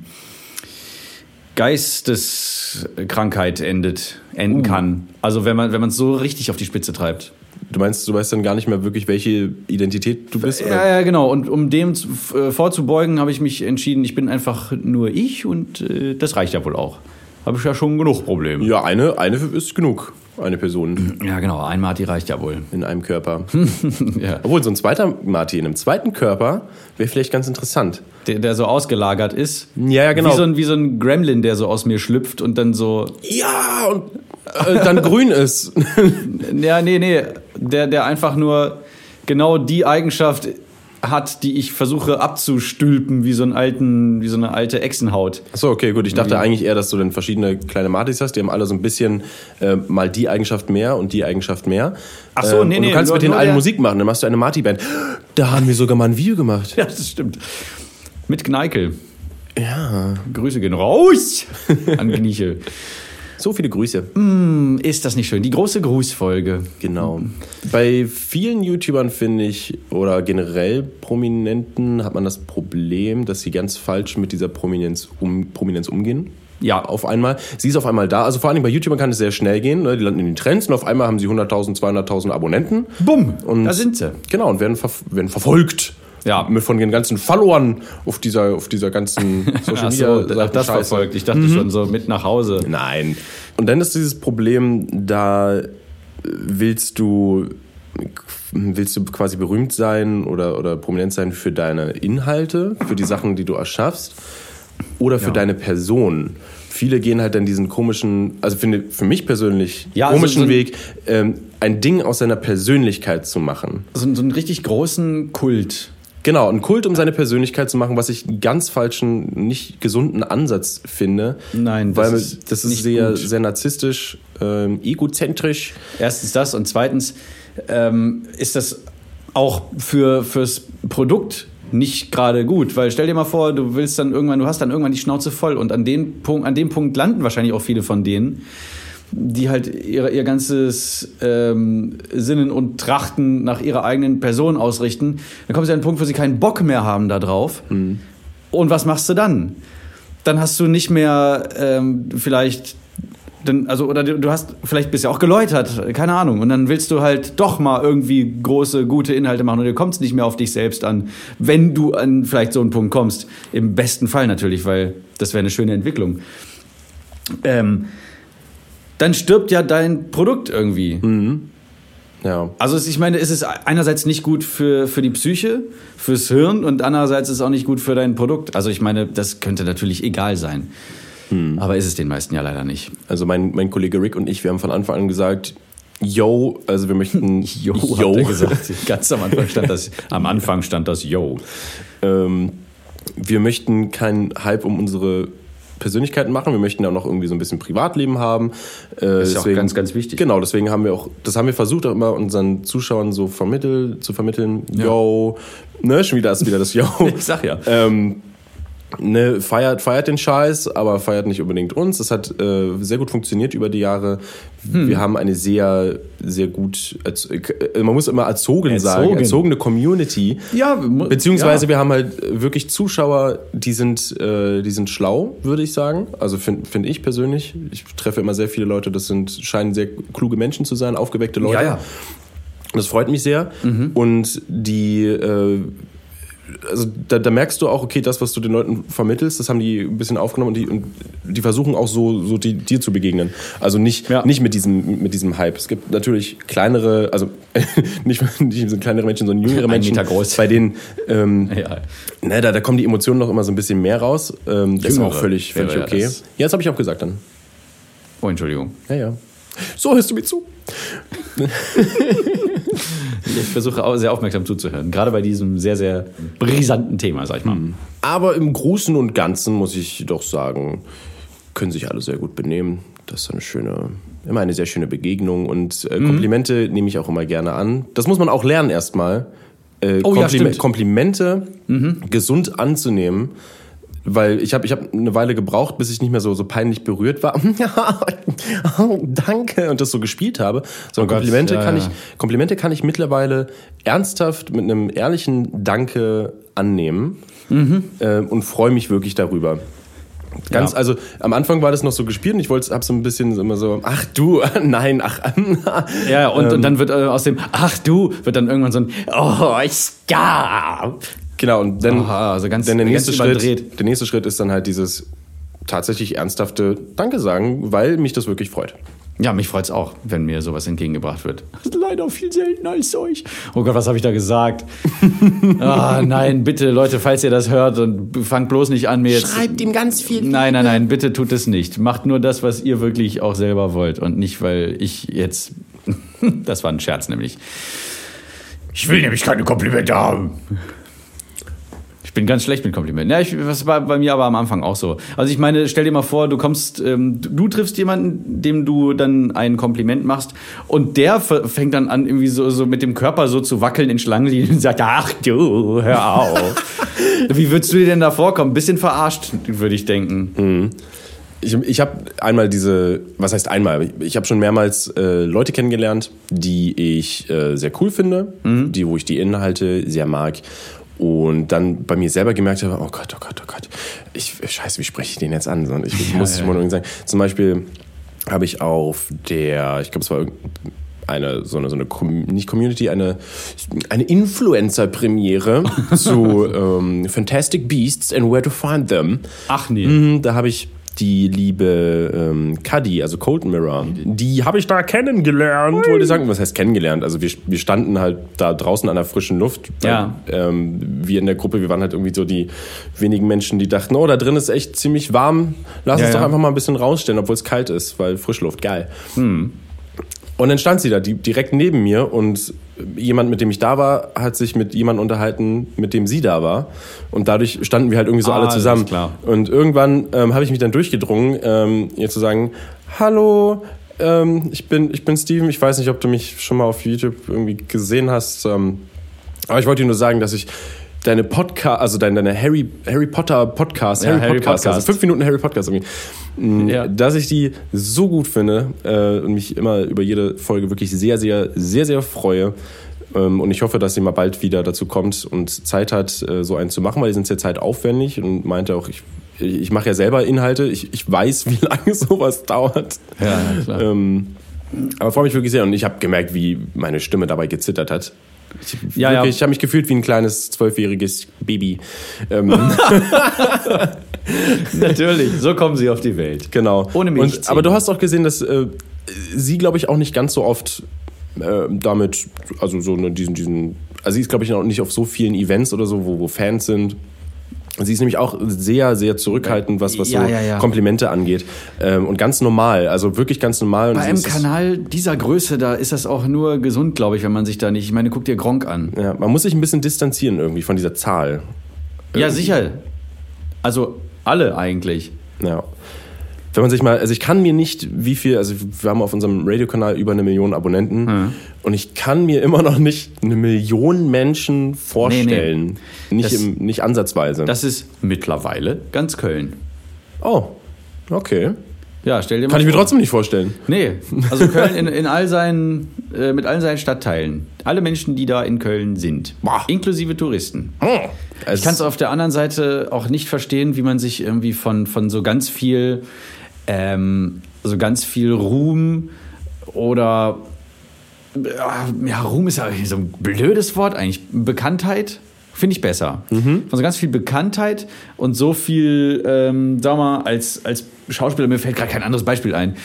Geisteskrankheit endet, enden kann. Also, wenn man wenn man es so richtig auf die Spitze treibt. Du meinst, du weißt dann gar nicht mehr wirklich, welche Identität du bist? Ja, Oder? ja, genau. Und um dem zu, äh, vorzubeugen, habe ich mich entschieden, ich bin einfach nur ich und äh, das reicht ja wohl auch. Habe ich ja schon genug Probleme. Ja, eine, eine ist genug. Eine Person Ja, genau. Ein Marty reicht ja wohl. in einem Körper. ja. Obwohl, so ein zweiter Martin in einem zweiten Körper wäre vielleicht ganz interessant. der, der so ausgelagert ist. Ja, ja, genau. Wie so, ein, wie so ein Gremlin, der so aus mir schlüpft und dann so. Ja, und äh, dann grün ist. Ja, nee, nee. Der, der einfach nur genau die Eigenschaft hat, die ich versuche abzustülpen, wie so, einen alten, wie so eine alte Echsenhaut. Achso, okay, gut. Ich dachte eigentlich eher, dass du dann verschiedene kleine Martis hast. Die haben alle so ein bisschen äh, mal die Eigenschaft mehr und die Eigenschaft mehr. Ach so, ähm, nee, und du nee, kannst nur- mit denen allen Musik machen. Dann machst du eine Marty-Band. Da haben wir sogar mal ein Video gemacht. Ja, das stimmt. Mit Gneikel. Ja. Grüße gehen raus an Gniechel. So viele Grüße. Ist das nicht schön? Die große Grußfolge. Genau. Bei vielen YouTubern finde ich, oder generell Prominenten, hat man das Problem, dass sie ganz falsch mit dieser Prominenz, um, Prominenz umgehen. Ja. Auf einmal. Sie ist auf einmal da. Also vor allem bei YouTubern kann es sehr schnell gehen. Ne? Die landen in den Trends und auf einmal haben sie 100.000, 200.000 Abonnenten. Bumm, Und da sind sie. Genau, und werden, ver werden verfolgt. Ja. Mit von den ganzen Followern auf dieser, auf dieser ganzen Social Ach Media. so, ach, das Scheiße. verfolgt. Ich dachte schon so mit nach Hause. Nein. Und dann ist dieses Problem, da willst du willst du quasi berühmt sein oder, oder prominent sein für deine Inhalte, für die Sachen, die du erschaffst oder für Ja. deine Person, viele gehen halt dann diesen komischen, also finde für mich persönlich Ja, also komischen so ein- Weg, ähm, ein Ding aus seiner Persönlichkeit zu machen. So, so einen richtig großen Kult. Genau, ein Kult um seine Persönlichkeit zu machen, was ich einen ganz falschen, nicht gesunden Ansatz finde. Nein, das weil ist das ist sehr, gut. sehr narzisstisch, ähm, egozentrisch. Erstens das und zweitens ähm, ist das auch für fürs Produkt nicht gerade gut, weil stell dir mal vor, du willst dann irgendwann, du hast dann irgendwann die Schnauze voll und an den Punkt, an dem Punkt landen wahrscheinlich auch viele von denen, die halt ihr, ihr ganzes ähm, Sinnen und Trachten nach ihrer eigenen Person ausrichten. Dann kommen sie an einen Punkt, wo sie keinen Bock mehr haben da drauf. Und was machst du dann? Dann hast du nicht mehr ähm, vielleicht, dann, also oder du du hast vielleicht bist ja auch geläutert, keine Ahnung. Und dann willst du halt doch mal irgendwie große, gute Inhalte machen und du kommst nicht mehr auf dich selbst an, wenn du an vielleicht so einen Punkt kommst. Im besten Fall natürlich, weil das wäre eine schöne Entwicklung. Ähm, dann stirbt ja dein Produkt irgendwie. Ja. Also ich meine, es ist einerseits nicht gut für, für die Psyche, fürs Hirn und andererseits ist es auch nicht gut für dein Produkt. Also ich meine, das könnte natürlich egal sein. Aber ist es den meisten ja leider nicht. Also mein, mein Kollege Rick und ich, wir haben von Anfang an gesagt, yo, also wir möchten Yo, er gesagt. Ganz am Anfang stand das, am Anfang stand das Yo. ähm, wir möchten keinen Hype um unsere Persönlichkeiten machen. Wir möchten auch noch irgendwie so ein bisschen Privatleben haben. Äh, ist ja auch ganz, ganz wichtig. Genau, deswegen haben wir auch, das haben wir versucht auch immer unseren Zuschauern so vermittel, zu vermitteln. Yo, ne, schon wieder ist wieder das Yo. Ich sag ja. Ähm, ne, feiert, feiert den Scheiß, aber feiert nicht unbedingt uns. Das hat äh, sehr gut funktioniert über die Jahre. Hm. Wir haben eine sehr, sehr gut, äh, man muss immer erzogen, sagen, Erzogen. erzogene Community. Ja, Beziehungsweise ja. wir haben halt wirklich Zuschauer, die sind, äh, die sind schlau, würde ich sagen. Also finde find ich persönlich. Ich treffe immer sehr viele Leute, das sind, scheinen sehr kluge Menschen zu sein, aufgeweckte Leute. Ja, ja. Das freut mich sehr. Und die, äh, also da, da merkst du auch, okay, das, was du den Leuten vermittelst, das haben die ein bisschen aufgenommen und die, und die versuchen auch so, so die, dir zu begegnen. Also nicht, Ja. nicht mit, diesem, mit diesem Hype. Es gibt natürlich kleinere, also nicht, nicht so kleinere Menschen, sondern jüngere Menschen, bei denen ähm, Ja. ne, da, da kommen die Emotionen noch immer so ein bisschen mehr raus. Ähm, das ist Jüngere auch völlig, völlig ja okay. das. Ja, das habe ich auch gesagt dann. Oh, Entschuldigung. Ja, ja. So hörst du mir zu. Ich versuche auch sehr aufmerksam zuzuhören. Gerade bei diesem sehr, sehr brisanten Thema, sag ich mal. Aber im Großen und Ganzen muss ich doch sagen, können sich alle sehr gut benehmen. Das ist eine schöne, immer eine sehr schöne Begegnung und äh, Komplimente nehme ich auch immer gerne an. Das muss man auch lernen erstmal. Äh, Oh ja, Komplime- stimmt. Komplimente gesund anzunehmen. Weil ich habe ich hab eine Weile gebraucht, bis ich nicht mehr so, so peinlich berührt war. oh, danke. Und das so gespielt habe. Sondern Oh Gott, Komplimente, ja, kann ja. ich, Komplimente kann ich mittlerweile ernsthaft mit einem ehrlichen Danke annehmen äh, und freue mich wirklich darüber. Ganz, Ja. also am Anfang war das noch so gespielt und ich wollte, habe so ein bisschen so immer so, ach du, nein, ach, Ja, ja, und, Ähm. und dann wird äh, aus dem Ach du, wird dann irgendwann so ein Oh, ich gab. Genau und dann, Aha, also ganz- dann der ganz nächste Schritt, überdreht. der nächste Schritt ist dann halt dieses tatsächlich ernsthafte Danke sagen, weil mich das wirklich freut. Ja, mich freut's auch, wenn mir sowas entgegengebracht wird. Leider viel seltener als euch. Oh Gott, was habe ich da gesagt? Ah, nein, bitte, Leute, falls ihr das hört und fangt bloß nicht an, mir jetzt. Schreibt ihm ganz viel. Nein, nein, nein, bitte tut es nicht. Macht nur das, was ihr wirklich auch selber wollt und nicht, weil ich jetzt. das war ein Scherz nämlich. Ich will nämlich keine Komplimente haben. Ich bin ganz schlecht mit Komplimenten. Ja, ich, das war bei mir aber am Anfang auch so. Also ich meine, stell dir mal vor, du kommst, ähm, du, du triffst jemanden, dem du dann ein Kompliment machst und der fängt dann an, irgendwie so, so mit dem Körper so zu wackeln in Schlangenlinien und sagt, ach du, hör auf. Wie würdest du dir denn da vorkommen? Bisschen verarscht, würde ich denken. Ich, ich habe einmal diese, was heißt einmal? Ich habe schon mehrmals äh, Leute kennengelernt, die ich äh, sehr cool finde, die, wo ich die Inhalte sehr mag. Und dann bei mir selber gemerkt habe, oh Gott, oh Gott, oh Gott, ich, scheiße, wie spreche ich den jetzt an? Und ich muss es ja. mal irgendwie sagen. Zum Beispiel habe ich auf der, ich glaube, es war eine, so eine, so eine nicht Community, eine, eine Influencer-Premiere zu ähm, Fantastic Beasts and Where to Find Them. Ach nee. Mhm, Da habe ich die liebe ähm, Cuddy, also Cold Mirror, die habe ich da kennengelernt, wollte ich sagen. Was heißt kennengelernt? Also wir, wir standen halt da draußen an der frischen Luft. Ja. Ähm, wir in der Gruppe, wir waren halt irgendwie so die wenigen Menschen, die dachten, oh, da drin ist echt ziemlich warm. Lass Ja, uns doch ja. einfach mal ein bisschen rausstellen, obwohl es kalt ist, weil Frischluft, geil. Hm. Und dann stand sie da, die, direkt neben mir und jemand, mit dem ich da war, hat sich mit jemandem unterhalten, mit dem sie da war. Und dadurch standen wir halt irgendwie so Ah, alle zusammen. Und irgendwann ähm, habe ich mich dann durchgedrungen, ähm, ihr zu sagen, hallo, ähm, ich, bin, ich bin Steven, ich weiß nicht, ob du mich schon mal auf YouTube irgendwie gesehen hast, ähm, aber ich wollte dir nur sagen, dass ich deine Podcast, also deine, deine Harry, Harry Potter Podcast, Ja, Harry, Harry Podcast, Podcast. also fünf Minuten Harry Podcast irgendwie, mh, Ja. dass ich die so gut finde äh, und mich immer über jede Folge wirklich sehr, sehr, sehr, sehr freue. Ähm, und ich hoffe, dass sie mal bald wieder dazu kommt und Zeit hat, äh, so einen zu machen, weil die sind sehr zeitaufwendig und meinte auch, ich, ich mache ja selber Inhalte, ich, ich weiß, wie lange sowas dauert. Ja, klar. Ähm, aber freue mich wirklich sehr und ich habe gemerkt, wie meine Stimme dabei gezittert hat. Ich, Ja, ja. ich habe mich gefühlt wie ein kleines zwölfjähriges Baby. Ähm, Natürlich, so kommen sie auf die Welt. genau. Ohne und, Milchzähne. Aber du hast auch gesehen, dass äh, sie, glaube ich, auch nicht ganz so oft äh, damit, also so ne, diesen, diesen, also sie ist, glaube ich, auch nicht auf so vielen Events oder so, wo, wo Fans sind. Sie ist nämlich auch sehr, sehr zurückhaltend, was, was Ja, so ja, ja. Komplimente angeht. Ähm, und ganz normal, also wirklich ganz normal. Bei einem Kanal dieser Größe, da ist das auch nur gesund, glaube ich, wenn man sich da nicht. Ich meine, guck dir Gronk an. Ja, man muss sich ein bisschen distanzieren irgendwie von dieser Zahl. Ja, sicher. Also alle eigentlich. Ja. Wenn man sich mal, also ich kann mir nicht, wie viel, also wir haben auf unserem Radiokanal über eine Million Abonnenten und ich kann mir immer noch nicht eine Million Menschen vorstellen. Nicht, Das- im, nicht ansatzweise. Das ist mittlerweile ganz Köln. oh, okay. Ja, stell dir mal Kann ich mir trotzdem nicht vorstellen. Nee, also Köln in, in all seinen, äh, mit allen seinen Stadtteilen. Alle Menschen, die da in Köln sind. Boah. Inklusive Touristen. Es Ich kann es auf der anderen Seite auch nicht verstehen, wie man sich irgendwie von, von so ganz viel, ähm, so ganz viel Ruhm oder ja, Ruhm ist ja so ein blödes Wort eigentlich. Bekanntheit finde ich besser. Von so ganz viel Bekanntheit und so viel, ähm, sag mal, als, als Schauspieler, mir fällt gerade kein anderes Beispiel ein.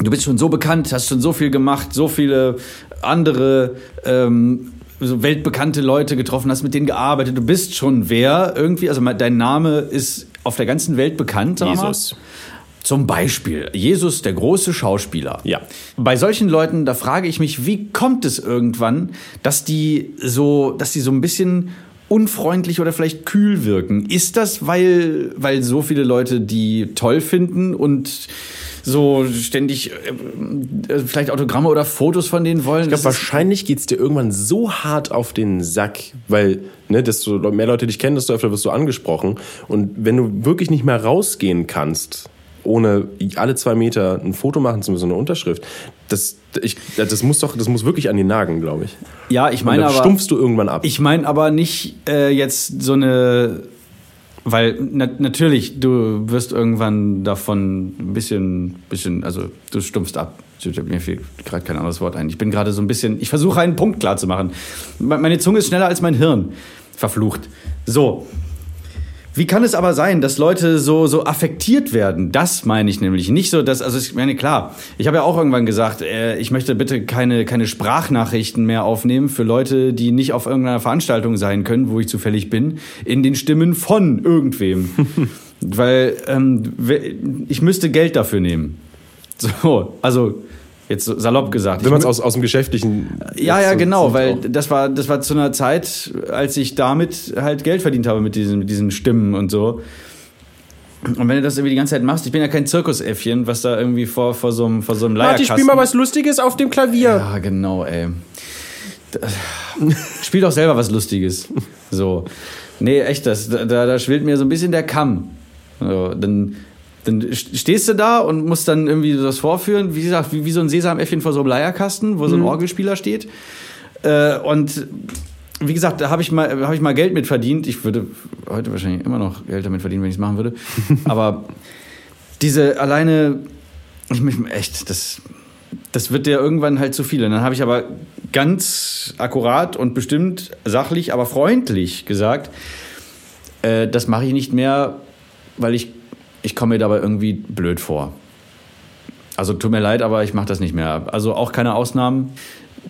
Du bist schon so bekannt, hast schon so viel gemacht, so viele andere ähm, so weltbekannte Leute getroffen, hast mit denen gearbeitet. Du bist schon wer irgendwie, also dein Name ist auf der ganzen Welt bekannt. Sag mal. Zum Beispiel Jesus, der große Schauspieler. Ja. Bei solchen Leuten, da frage ich mich, wie kommt es irgendwann, dass die so, dass die so ein bisschen unfreundlich oder vielleicht kühl wirken? Ist das, weil, weil so viele Leute die toll finden und so ständig äh, äh, vielleicht Autogramme oder Fotos von denen wollen? Ich glaube, wahrscheinlich geht's dir irgendwann so hart auf den Sack, weil ne, desto mehr Leute dich kennen, desto öfter wirst du angesprochen. Und wenn du wirklich nicht mehr rausgehen kannst, ohne alle zwei Meter ein Foto machen zu müssen, eine Unterschrift, das, ich, das muss doch, das muss wirklich an den Nagen, glaube ich. ja, ich meine aber. stumpfst du irgendwann ab. Ich meine aber nicht äh, jetzt so eine, weil na, natürlich du wirst irgendwann davon ein bisschen, bisschen, also du stumpfst ab. Mir fehlt gerade kein anderes Wort ein. Ich bin gerade so ein bisschen, ich versuche einen Punkt klar zu machen. Me- Meine Zunge ist schneller als mein Hirn. Verflucht. So. Wie kann es aber sein, dass Leute so, so affektiert werden? Das meine ich nämlich. Nicht so, dass, also ich meine, klar, ich habe ja auch irgendwann gesagt, äh, ich möchte bitte keine, keine Sprachnachrichten mehr aufnehmen für Leute, die nicht auf irgendeiner Veranstaltung sein können, wo ich zufällig bin, in den Stimmen von irgendwem. Weil ähm, ich müsste Geld dafür nehmen. So, also jetzt salopp gesagt. wenn man Ich es aus, aus dem Geschäftlichen. ja, ja, genau, weil auch. das war, das war zu einer Zeit, als ich damit halt Geld verdient habe mit diesen, mit diesen Stimmen und so. Und wenn du das irgendwie die ganze Zeit machst, ich bin ja kein Zirkusäffchen, was da irgendwie vor, vor so einem, vor so einem Martin, Leierkasten... spiel mal was Lustiges auf dem Klavier. Ja, genau, ey. Spiel doch selber was Lustiges. So. Nee, echt, das, da, da schwillt mir so ein bisschen der Kamm. So, dann, dann stehst du da und musst dann irgendwie das vorführen, wie gesagt, wie, wie so ein Sesamäffchen vor so einem Leierkasten, wo so ein Orgelspieler steht. Äh, und wie gesagt, da habe ich, mal- hab ich mal Geld mit verdient. Ich würde heute wahrscheinlich immer noch Geld damit verdienen, wenn ich es machen würde. Aber diese alleine, ich mich echt, das, das wird dir irgendwann halt zu viel. Und dann habe ich aber ganz akkurat und bestimmt sachlich, aber freundlich gesagt, äh, das mache ich nicht mehr, weil ich, ich komme mir dabei irgendwie blöd vor. Also tut mir leid, aber ich mache das nicht mehr. Also auch keine Ausnahmen.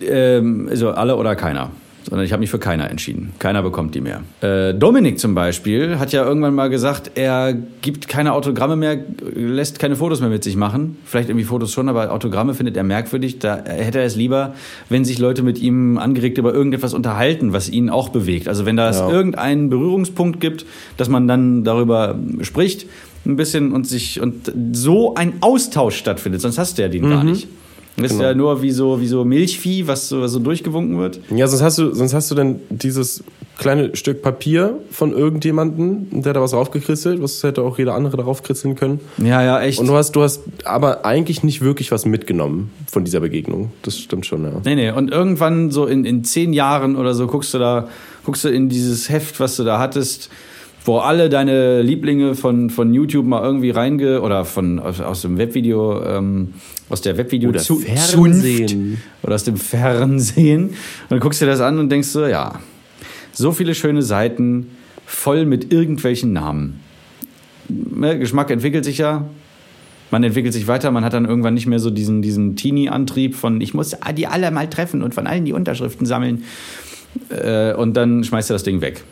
Ähm, also alle oder keiner. Sondern ich habe mich für keiner entschieden. Keiner bekommt die mehr. Äh, Dominik zum Beispiel hat ja irgendwann mal gesagt, er gibt keine Autogramme mehr, lässt keine Fotos mehr mit sich machen. Vielleicht irgendwie Fotos schon, aber Autogramme findet er merkwürdig. Da hätte er es lieber, wenn sich Leute mit ihm angeregt über irgendetwas unterhalten, was ihn auch bewegt. Also wenn da es Ja. irgendeinen Berührungspunkt gibt, dass man dann darüber spricht, ein bisschen und sich und so ein Austausch stattfindet. Sonst hast du ja den gar nicht. Das ist Genau. ja nur wie so, wie so Milchvieh, was so, was so durchgewunken wird. Ja, sonst hast du, sonst hast du dann dieses kleine Stück Papier von irgendjemandem, der da was draufgekritzelt, was hätte auch jeder andere darauf kritzeln können. Ja, ja, echt. Und du hast, du hast aber eigentlich nicht wirklich was mitgenommen von dieser Begegnung. Das stimmt schon, ja. Nee, nee. Und irgendwann so in, in zehn Jahren oder so guckst du da, guckst du in dieses Heft, was du da hattest, wo alle deine Lieblinge von, von YouTube mal irgendwie reinge oder von aus, aus dem Webvideo, ähm, aus der Webvideo Oder zu. Zunft oder aus dem Fernsehen. Und dann guckst du dir das an und denkst so, ja, so viele schöne Seiten voll mit irgendwelchen Namen. Ne, Geschmack entwickelt sich ja. Man entwickelt sich weiter, man hat dann irgendwann nicht mehr so diesen, diesen Teenie-Antrieb von, ich muss die alle mal treffen und von allen die Unterschriften sammeln. Äh, und dann schmeißt er das Ding weg.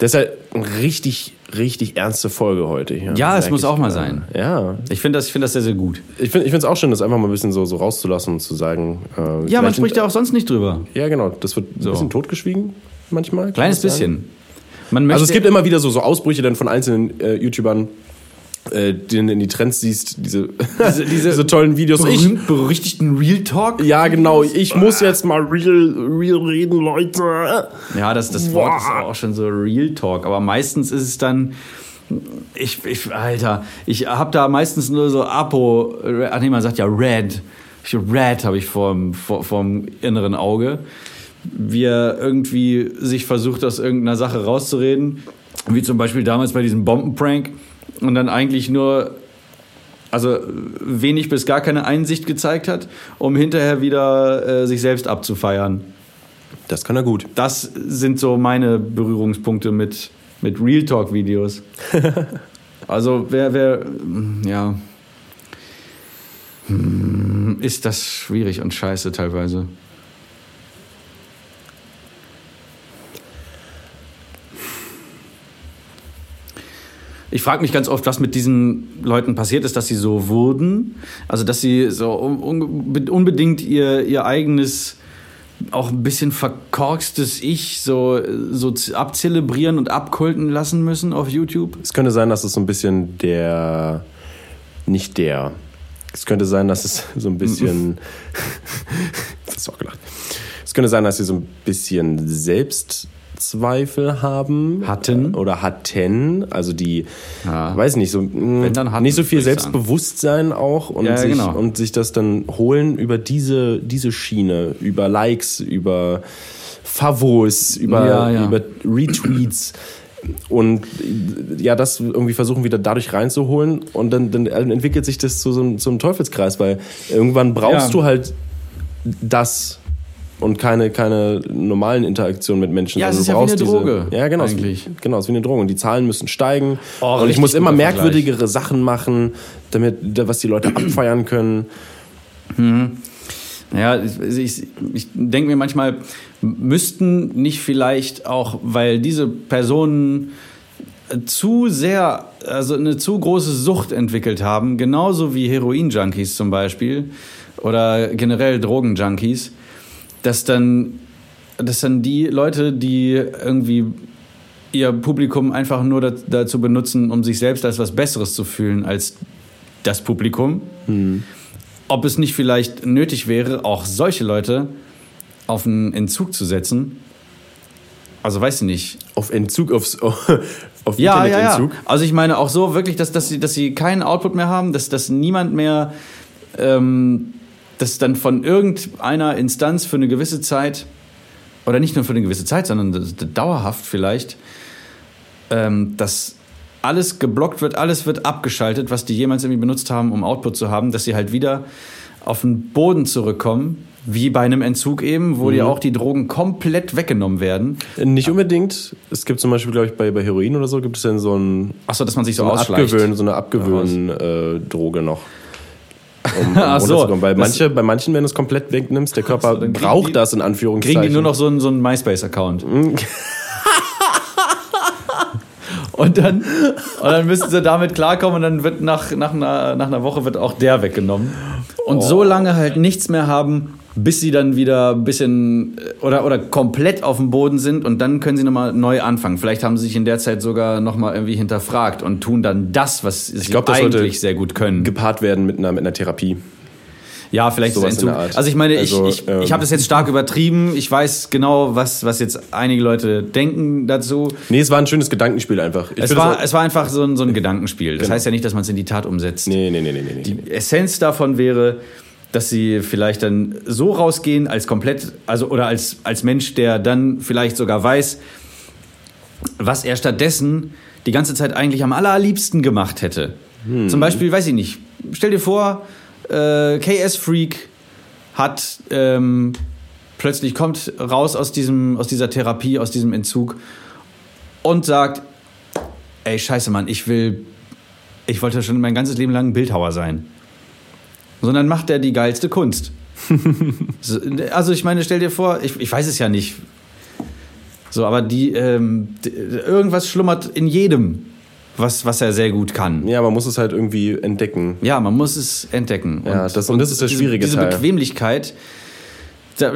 Deshalb eine richtig, richtig ernste Folge heute hier. Ja, es muss auch mal sein. Ja. Ich finde das, ich find das sehr, sehr gut. Ich finde es auch schön, das einfach mal ein bisschen so, so rauszulassen und zu sagen. Äh, Ja, man spricht ja auch sonst nicht drüber. Ja, genau. Das wird ein So. bisschen totgeschwiegen manchmal. Kleines das bisschen. Man möchte, Also es gibt immer wieder so, so Ausbrüche dann von einzelnen äh, YouTubern, äh, denen in die Trends siehst, diese, diese, diese tollen Videos. Ich, berühmt, berüchtigten Real Talk. ja, genau. Ich muss jetzt mal real, real reden, Leute. Ja, das, das Wort ist auch schon so Real Talk. Aber meistens ist es dann. Ich, ich Alter, ich habe da meistens nur so Apo. Ach nee, man sagt ja Red. Red habe ich vorm, vor, vorm inneren Auge. Wie er irgendwie sich versucht, aus irgendeiner Sache rauszureden. Wie zum Beispiel damals bei diesem Bombenprank. Und dann eigentlich nur also wenig bis gar keine Einsicht gezeigt hat, um hinterher wieder äh, sich selbst abzufeiern. Das kann er gut. Das sind so meine Berührungspunkte mit, mit Real Talk-Videos. also wer, wer, ja, Hm, ist das schwierig und scheiße teilweise. Ich frage mich ganz oft, was mit diesen Leuten passiert ist, dass sie so wurden. Also, dass sie so un un unbedingt ihr, ihr eigenes, auch ein bisschen verkorkstes Ich so, so abzelebrieren und abkulten lassen müssen auf YouTube. Es könnte sein, dass es so ein bisschen der, nicht der. Es könnte sein, dass es so ein bisschen, das du auch gelacht. Es könnte sein, dass sie so ein bisschen Selbstzweifel haben. Hatten. Oder hatten. Also die, Ja. weiß nicht, so, mh, dann hatten, nicht so viel. Selbstbewusstsein auch und, Ja, sich, genau. und sich das dann holen über diese, diese Schiene, über Likes, über Favos, über, Ja, über Retweets und ja, das irgendwie versuchen wieder dadurch reinzuholen und dann, dann entwickelt sich das zu so einem, zu einem Teufelskreis, weil irgendwann brauchst du halt das und keine, keine normalen Interaktionen mit Menschen. Ja, es sondern ist ja wie eine Droge, Ja, genau. eigentlich. Genau, es ist wie eine Droge. Und die Zahlen müssen steigen. Oh, und ich muss immer guter Vergleich. merkwürdigere Sachen machen, damit, was die Leute abfeiern können. Ja, ich, ich, ich denke mir manchmal, müssten nicht vielleicht auch, weil diese Personen zu sehr, also eine zu große Sucht entwickelt haben, genauso wie Heroin-Junkies zum Beispiel oder generell Drogen-Junkies, dass dann, dass dann die Leute, die irgendwie ihr Publikum einfach nur da- dazu benutzen, um sich selbst als was Besseres zu fühlen als das Publikum, ob es nicht vielleicht nötig wäre, auch solche Leute auf einen Entzug zu setzen. Also weiß ich nicht. Auf Entzug, aufs, auf Ja, ja, ja. Internetentzug. Also ich meine auch so wirklich, dass, dass, sie, dass sie keinen Output mehr haben, dass, dass niemand mehr, ähm, dass dann von irgendeiner Instanz für eine gewisse Zeit, oder nicht nur für eine gewisse Zeit, sondern dauerhaft vielleicht, ähm, dass alles geblockt wird, alles wird abgeschaltet, was die jemals irgendwie benutzt haben, um Output zu haben, dass sie halt wieder auf den Boden zurückkommen, Wie bei einem Entzug eben, wo dir auch die Drogen komplett weggenommen werden. Nicht unbedingt. Es gibt zum Beispiel, glaube ich, bei, bei Heroin oder so, gibt es dann so ein Achso, dass man sich so so eine ausschleicht. Abgewöhn, so eine Abgewöhn-Droge noch. Um, um Ach so. runterzukommen. Weil manche, bei manchen, wenn du es komplett wegnimmst, der Körper kriegen braucht die- das in Anführungszeichen. Kriegen die nur noch so einen, so einen MySpace-Account. und, dann, und dann müssen sie damit klarkommen und dann wird nach, nach, einer, nach einer Woche wird auch der weggenommen. Und so lange halt nichts mehr haben, bis sie dann wieder ein bisschen äh, oder, oder komplett auf dem Boden sind und dann können sie nochmal neu anfangen. Vielleicht haben sie sich in der Zeit sogar nochmal irgendwie hinterfragt und tun dann das, was sie glaub, das eigentlich sehr gut können. gepaart werden mit einer, mit einer Therapie. Ja, vielleicht ist Sowas Entzug. in der Art. Also ich meine, Also, ich, ich, ähm, ich habe das jetzt stark übertrieben. Ich weiß genau, was, was jetzt einige Leute denken dazu. Nee, es war ein schönes Gedankenspiel einfach. Ich Es war, es war einfach so ein, so ein Gedankenspiel. Das Genau. heißt ja nicht, dass man es in die Tat umsetzt. nee, nee, nee, nee, nee. Die Essenz davon wäre, dass sie vielleicht dann so rausgehen als komplett, also oder als, als Mensch, der dann vielleicht sogar weiß, was er stattdessen die ganze Zeit eigentlich am allerliebsten gemacht hätte. Hm. Zum Beispiel, weiß ich nicht, stell dir vor, äh, KS Freak hat ähm, plötzlich kommt raus aus diesem aus dieser Therapie, aus diesem Entzug und sagt, ey Scheiße, Mann, ich will, ich wollte schon mein ganzes Leben lang Bildhauer sein. Sondern macht er die geilste Kunst. So, also ich meine, stell dir vor, ich, ich weiß es ja nicht. So, aber die ähm, d- irgendwas schlummert in jedem, was, was er sehr gut kann. Ja, man muss es halt irgendwie entdecken. Ja, man muss es entdecken. Ja, das- und das ist der diese- schwierige diese Teil. Bequemlichkeit.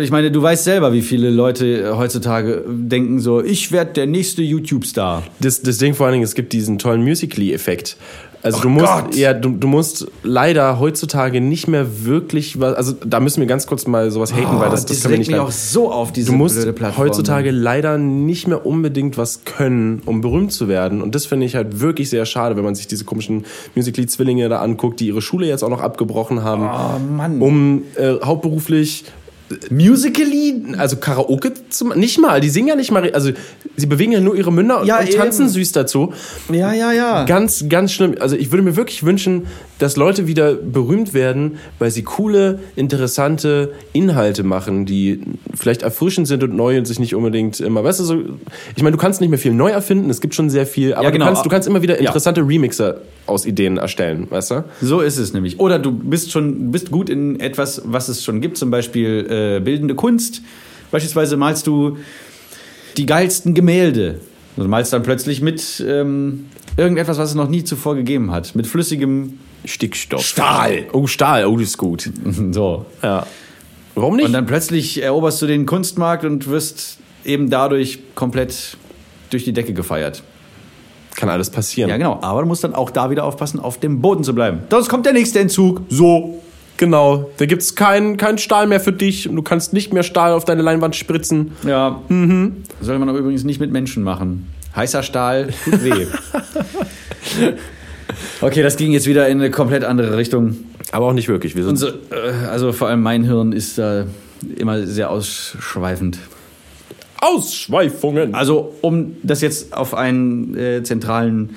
Ich meine, du weißt selber, wie viele Leute heutzutage denken so, ich werde der nächste YouTube-Star. Das, das Ding vor allen Dingen, es gibt diesen tollen Musically-Effekt. Also Oh du musst, Gott. ja, du, du musst leider heutzutage nicht mehr wirklich was, also da müssen wir ganz kurz mal sowas haten, weil das, das können wir nicht mich auch so auf, diese Du musst Plattform. heutzutage leider nicht mehr unbedingt was können, um berühmt zu werden. Und das finde ich halt wirklich sehr schade, wenn man sich diese komischen Musically-Zwillinge da anguckt, die ihre Schule jetzt auch noch abgebrochen haben, Oh Mann. um äh, hauptberuflich Musically? also Karaoke zu ma- nicht mal, die singen ja nicht mal, also sie bewegen ja nur ihre Münder und, Ja, und tanzen eben. süß dazu. Ja, ja, ja. Ganz, ganz schlimm. Also ich würde mir wirklich wünschen, dass Leute wieder berühmt werden, weil sie coole, interessante Inhalte machen, die vielleicht erfrischend sind und neu und sich nicht unbedingt immer, weißt du, so, ich meine, du kannst nicht mehr viel neu erfinden, es gibt schon sehr viel, aber Ja, genau. du, kannst, du kannst immer wieder Ja. interessante Remixer aus Ideen erstellen, weißt du? So ist es nämlich. Oder du bist schon bist gut in etwas, was es schon gibt, zum Beispiel äh, bildende Kunst. Beispielsweise malst du die geilsten Gemälde. Du malst dann plötzlich mit ähm, irgendetwas, was es noch nie zuvor gegeben hat. Mit flüssigem Stickstoff. Stahl. Oh, Stahl, oh, das ist gut. so. Ja. Warum nicht? Und dann plötzlich eroberst du den Kunstmarkt und wirst eben dadurch komplett durch die Decke gefeiert. Kann alles passieren. Ja, genau. Aber du musst dann auch da wieder aufpassen, auf dem Boden zu bleiben. Sonst kommt der nächste Entzug. So. Genau, da gibt's keinen kein Stahl mehr für dich und du kannst nicht mehr Stahl auf deine Leinwand spritzen. Ja. Soll man aber übrigens nicht mit Menschen machen. Heißer Stahl tut weh. okay, das ging jetzt wieder in eine komplett andere Richtung. Aber auch nicht wirklich. Wir Unser, äh, also vor allem mein Hirn ist da immer sehr ausschweifend. Ausschweifungen. Also um das jetzt auf einen äh, zentralen,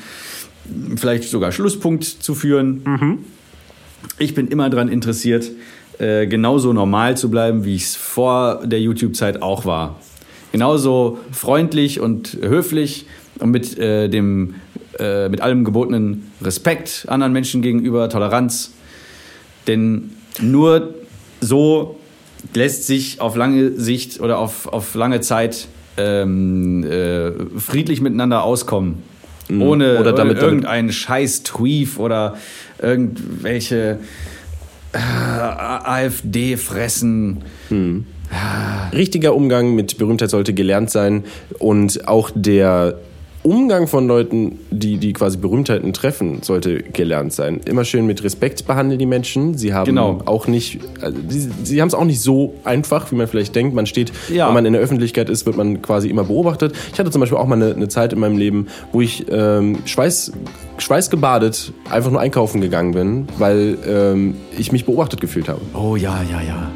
vielleicht sogar Schlusspunkt zu führen. Ich bin immer daran interessiert, äh, genauso normal zu bleiben, wie ich es vor der YouTube-Zeit auch war. Genauso freundlich und höflich und mit, äh, dem, äh, mit allem gebotenen Respekt anderen Menschen gegenüber, Toleranz. Denn nur so lässt sich auf lange Sicht oder auf, auf lange Zeit ähm, äh, friedlich miteinander auskommen. Ohne, Mhm. Oder damit- ohne irgendeinen scheiß Tweef oder irgendwelche äh, AfD fressen. Richtiger Umgang mit Berühmtheit sollte gelernt sein und auch der Umgang von Leuten, die, die quasi Berühmtheiten treffen, sollte gelernt sein. Immer schön mit Respekt behandeln die Menschen. Sie haben Genau. auch nicht, also sie, sie haben es auch nicht so einfach, wie man vielleicht denkt. Man steht, Ja. wenn man in der Öffentlichkeit ist, wird man quasi immer beobachtet. Ich hatte zum Beispiel auch mal eine, eine Zeit in meinem Leben, wo ich ähm, Schweiß, schweißgebadet einfach nur einkaufen gegangen bin, weil ähm, ich mich beobachtet gefühlt habe. Oh ja, ja, ja.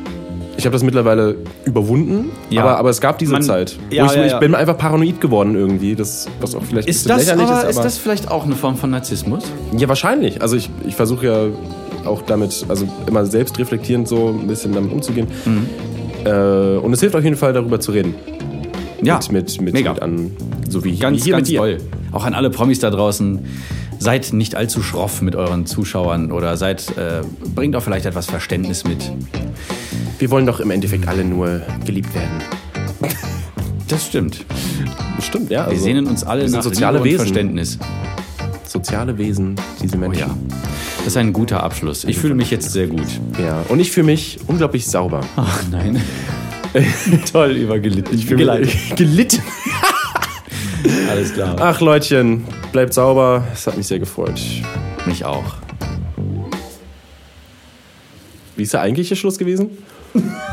Ich habe das mittlerweile überwunden, Ja. aber, aber es gab diese Man- Zeit. Ja, wo ich, ja, ich bin einfach paranoid geworden irgendwie, das, was auch vielleicht ein Ist bisschen das, lächerlich aber, ist. ist Aber das vielleicht auch eine Form von Narzissmus? ja, wahrscheinlich. Also ich, ich versuche ja auch damit, also immer selbst reflektierend so ein bisschen damit umzugehen. Mhm. Äh, und es hilft auf jeden Fall, darüber zu reden. Ja, Mit, mit, mit, mega. mit an, so wie, ganz, wie hier ganz mit dir. toll. Auch an alle Promis da draußen. Seid nicht allzu schroff mit euren Zuschauern oder seid, äh, bringt auch vielleicht etwas Verständnis mit. Wir wollen doch im Endeffekt alle nur geliebt werden. Das stimmt. Stimmt, ja. Wir also, sehnen uns alle wir nach soziale Liebe und Wesen. Verständnis. Soziale Wesen, diese Oh Menschen. ja. Das ist ein guter Abschluss. Ich fühle mich jetzt sehr gut. ja. Und ich fühle mich unglaublich sauber. Ach nein. Toll übergelitten. Ich fühle mich gelitten. Alles klar. Ach Leutchen, bleibt sauber. Es hat mich sehr gefreut. Mich auch. Wie ist der eigentliche Schluss gewesen?